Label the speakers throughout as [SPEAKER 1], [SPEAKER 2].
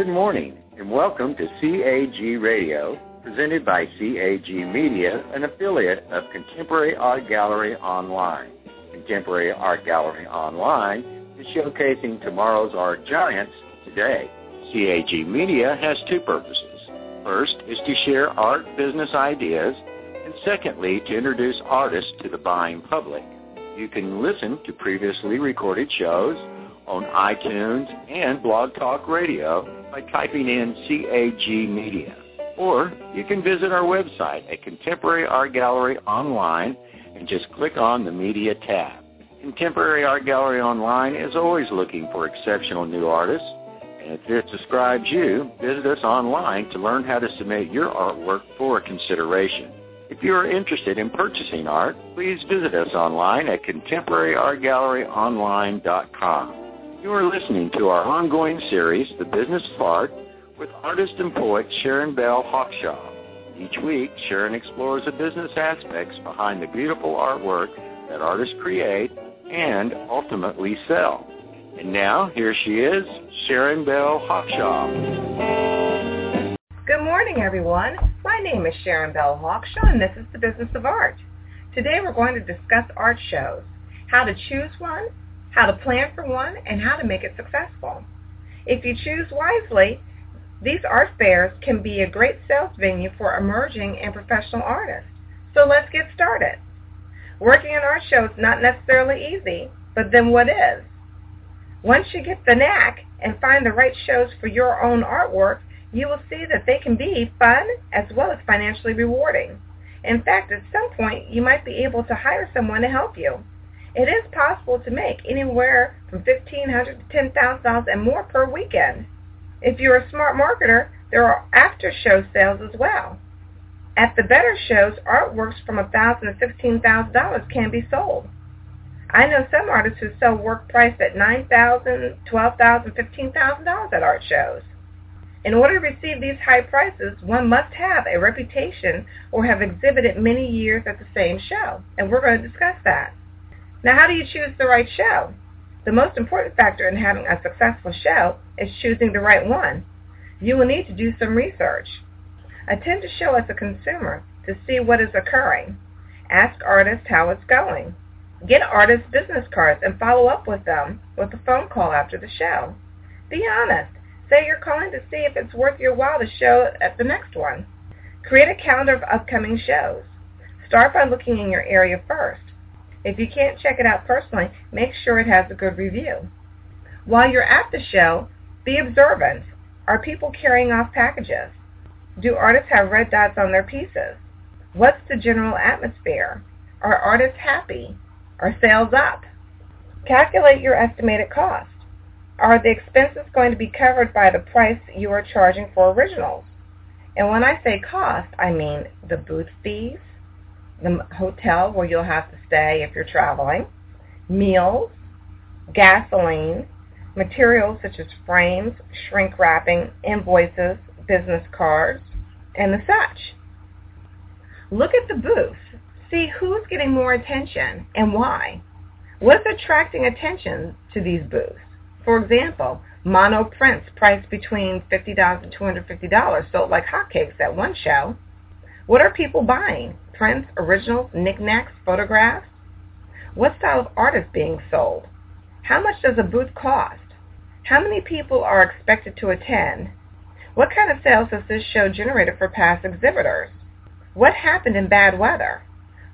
[SPEAKER 1] Good morning and welcome to CAG Radio, presented by CAG Media, an affiliate of Contemporary Art Gallery Online. Contemporary Art Gallery Online is showcasing tomorrow's art giants today. CAG Media has two purposes. First is to share art business ideas, and secondly, to introduce artists to the buying public. You can listen to previously recorded shows on iTunes and Blog Talk Radio by typing in CAG Media. Or you can visit our website at Contemporary Art Gallery Online and just click on the Media tab. Contemporary Art Gallery Online is always looking for exceptional new artists. And if this describes you, visit us online to learn how to submit your artwork for consideration. If you are interested in purchasing art, please visit us online at contemporaryartgalleryonline.com. You are listening to our ongoing series, The Business of Art, with artist and poet Sharon Bell Hawkshaw. Each week, Sharon explores the business aspects behind the beautiful artwork that artists create and ultimately sell. And now, here she is, Sharon Bell Hawkshaw.
[SPEAKER 2] Good morning, everyone. My name is Sharon Bell Hawkshaw, and this is The Business of Art. Today we're going to discuss art shows, how to choose one, how to plan for one, and how to make it successful. If you choose wisely, these art fairs can be a great sales venue for emerging and professional artists. So let's get started. Working an art show is not necessarily easy, but then what is? Once you get the knack and find the right shows for your own artwork, you will see that they can be fun as well as financially rewarding. In fact, at some point, you might be able to hire someone to help you. It is possible to make anywhere from 1,500 to $10,000 and more per weekend. If you're a smart marketer, there are after-show sales as well. At the better shows, artworks from 1,000 to $15,000 can be sold. I know some artists who sell work priced at $9,000, $12,000, $15,000 at art shows. In order to receive these high prices, one must have a reputation or have exhibited many years at the same show, and we're going to discuss that. Now, how do you choose the right show? The most important factor in having a successful show is choosing the right one. You will need to do some research. Attend a show as a consumer to see what is occurring. Ask artists how it's going. Get artists' business cards and follow up with them with a phone call after the show. Be honest. Say you're calling to see if it's worth your while to show at the next one. Create a calendar of upcoming shows. Start by looking in your area first. If you can't check it out personally, make sure it has a good review. While you're at the show, be observant. Are people carrying off packages? Do artists have red dots on their pieces? What's the general atmosphere? Are artists happy? Are sales up? Calculate your estimated cost. Are the expenses going to be covered by the price you are charging for originals? And when I say cost, I mean the booth fees, the hotel where you'll have to stay if you're traveling, meals, gasoline, materials such as frames, shrink wrapping, invoices, business cards, and the such. Look at the booth. See who's getting more attention and why. What's attracting attention to these booths? For example, mono prints priced between $50 and $250 sold like hotcakes at one show. What are people buying? Prints, originals, knickknacks, photographs? What style of art is being sold? How much does a booth cost? How many people are expected to attend? What kind of sales has this show generated for past exhibitors? What happened in bad weather?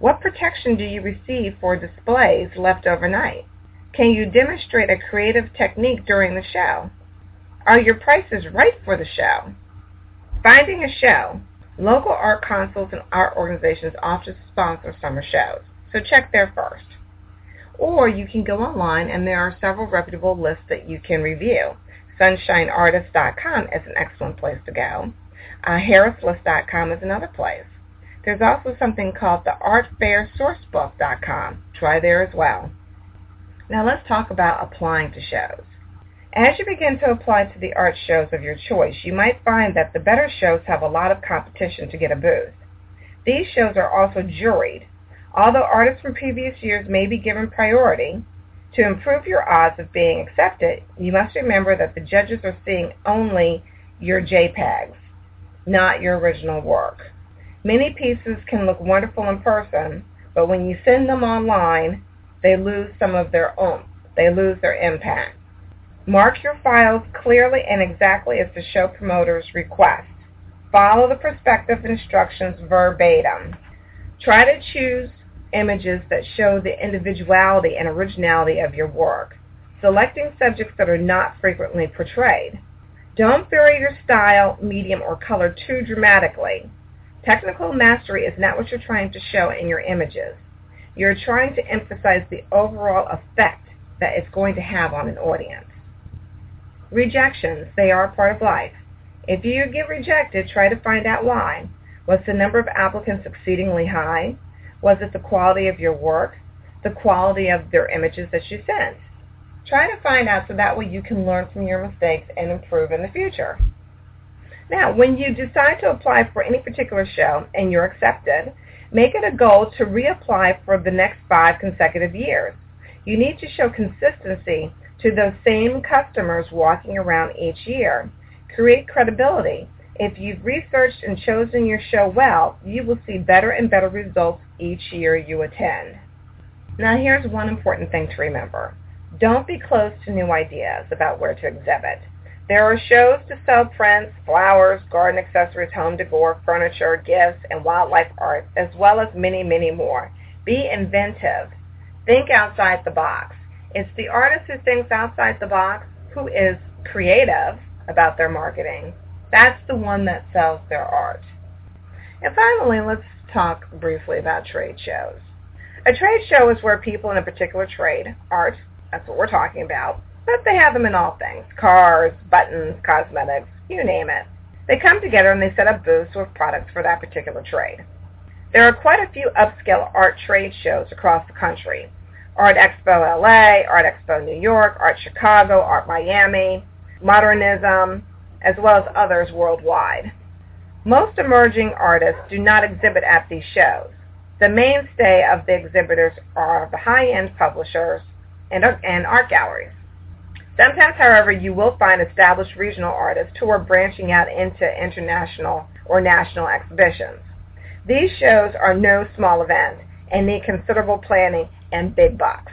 [SPEAKER 2] What protection do you receive for displays left overnight? Can you demonstrate a creative technique during the show? Are your prices right for the show? Finding a show. Local art councils and art organizations often sponsor summer shows, so check there first. Or you can go online and there are several reputable lists that you can review. SunshineArtist.com is an excellent place to go. Uh, HarrisList.com is another place. There's also something called the ArtFairSourcebook.com. Try there as well. Now let's talk about applying to shows. As you begin to apply to the art shows of your choice, you might find that the better shows have a lot of competition to get a booth. These shows are also juried. Although artists from previous years may be given priority, to improve your odds of being accepted, you must remember that the judges are seeing only your JPEGs, not your original work. Many pieces can look wonderful in person, but when you send them online, they lose some of their oomph. They lose their impact. Mark your files clearly and exactly as the show promoters request. Follow the prospective instructions verbatim. Try to choose images that show the individuality and originality of your work, selecting subjects that are not frequently portrayed. Don't vary your style, medium, or color too dramatically. Technical mastery is not what you're trying to show in your images. You're trying to emphasize the overall effect that it's going to have on an audience. Rejections, they are part of life. If you get rejected, try to find out why. Was the number of applicants exceedingly high? Was it the quality of your work? The quality of their images that you sent? Try to find out so that way you can learn from your mistakes and improve in the future. Now, when you decide to apply for any particular show and you're accepted, make it a goal to reapply for the next five consecutive years. You need to show consistency to those same customers walking around each year. Create credibility. If you've researched and chosen your show well, you will see better and better results each year you attend. Now here's one important thing to remember. Don't be closed to new ideas about where to exhibit. There are shows to sell prints, flowers, garden accessories, home decor, furniture, gifts, and wildlife art, as well as many, many more. Be inventive. Think outside the box. It's the artist who thinks outside the box, who is creative about their marketing. That's the one that sells their art. And finally, let's talk briefly about trade shows. A trade show is where people in a particular trade, art, that's what we're talking about, but they have them in all things, cars, buttons, cosmetics, you name it. They come together and they set up booths with products for that particular trade. There are quite a few upscale art trade shows across the country. Art Expo LA, Art Expo New York, Art Chicago, Art Miami, Modernism, as well as others worldwide. Most emerging artists do not exhibit at these shows. The mainstay of the exhibitors are the high-end publishers and, and art galleries. Sometimes, however, you will find established regional artists who are branching out into international or national exhibitions. These shows are no small event and need considerable planning and big bucks.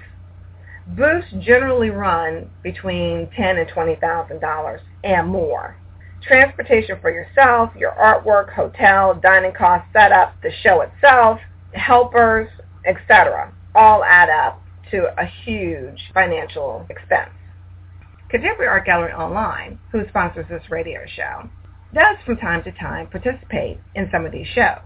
[SPEAKER 2] Booths generally run between ten and twenty thousand dollars and more transportation for yourself, your artwork, hotel, dining costs, setup, the show itself, helpers, etc. all add up to a huge financial expense. Contemporary Art Gallery Online, who sponsors this radio show, does from time to time participate in some of these shows.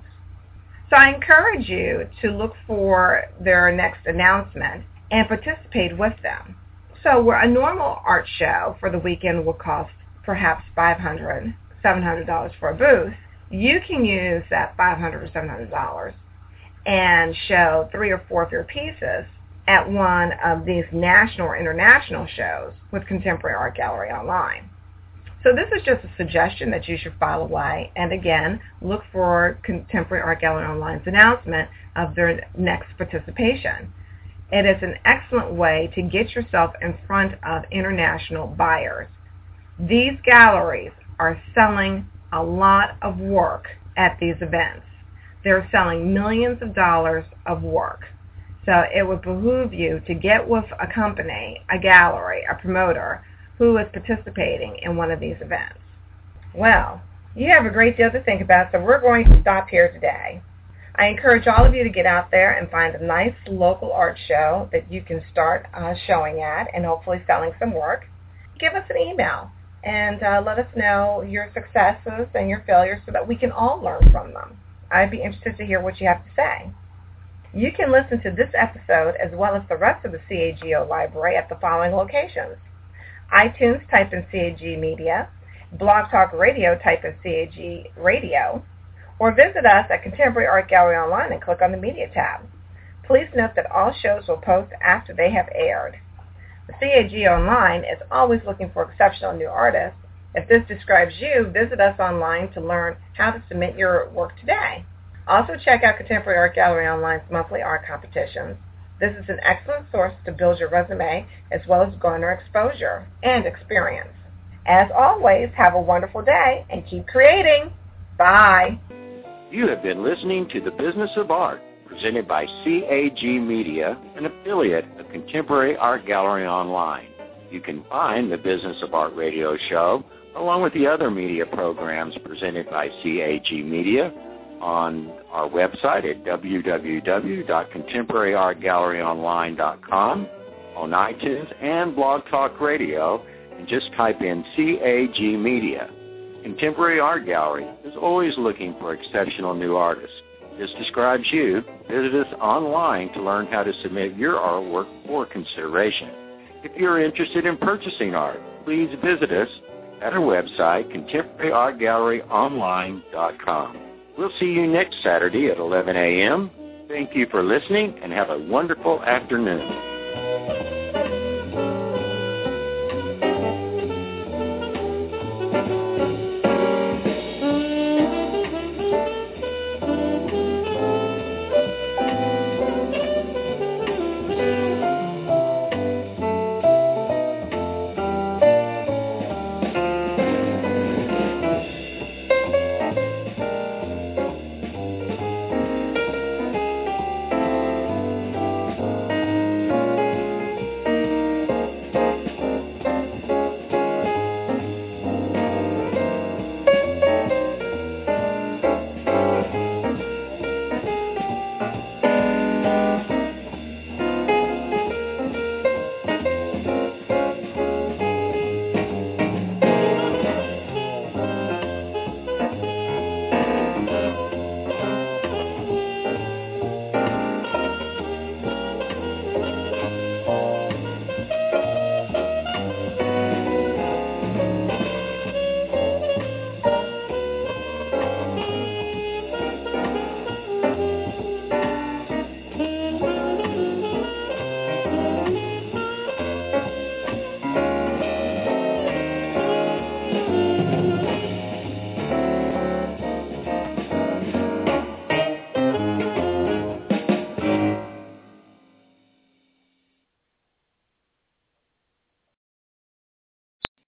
[SPEAKER 2] So I encourage you to look for their next announcement and participate with them. So where a normal art show for the weekend will cost perhaps $500, $700 for a booth, you can use that 500 or $700 and show three or four of your pieces at one of these national or international shows with Contemporary Art Gallery Online. So this is just a suggestion that you should follow away. And again, look for Contemporary Art Gallery Online's announcement of their next participation. It is an excellent way to get yourself in front of international buyers. These galleries are selling a lot of work at these events. They're selling millions of dollars of work. So it would behoove you to get with a company, a gallery, a promoter who is participating in one of these events. Well, you have a great deal to think about, so we're going to stop here today. I encourage all of you to get out there and find a nice local art show that you can start uh, showing at and hopefully selling some work. Give us an email and uh, let us know your successes and your failures so that we can all learn from them. I'd be interested to hear what you have to say. You can listen to this episode as well as the rest of the CAGO library at the following locations. iTunes, type in CAG Media. Blog Talk Radio, type in CAG Radio. Or visit us at Contemporary Art Gallery Online and click on the Media tab. Please note that all shows will post after they have aired. The CAG Online is always looking for exceptional new artists. If this describes you, visit us online to learn how to submit your work today. Also check out Contemporary Art Gallery Online's monthly art competitions. This is an excellent source to build your resume as well as garner exposure and experience. As always, have a wonderful day and keep creating. Bye.
[SPEAKER 1] You have been listening to The Business of Art, presented by CAG Media, an affiliate of Contemporary Art Gallery Online. You can find the Business of Art radio show, along with the other media programs presented by CAG Media, on our website at www.contemporaryartgalleryonline.com, on iTunes and Blog Talk Radio, and just type in CAG Media. Contemporary Art Gallery is always looking for exceptional new artists. This describes you. Visit us online to learn how to submit your artwork for consideration. If you're interested in purchasing art, please visit us at our website, contemporaryartgalleryonline.com. We'll see you next Saturday at 11 a.m. Thank you for listening and have a wonderful afternoon.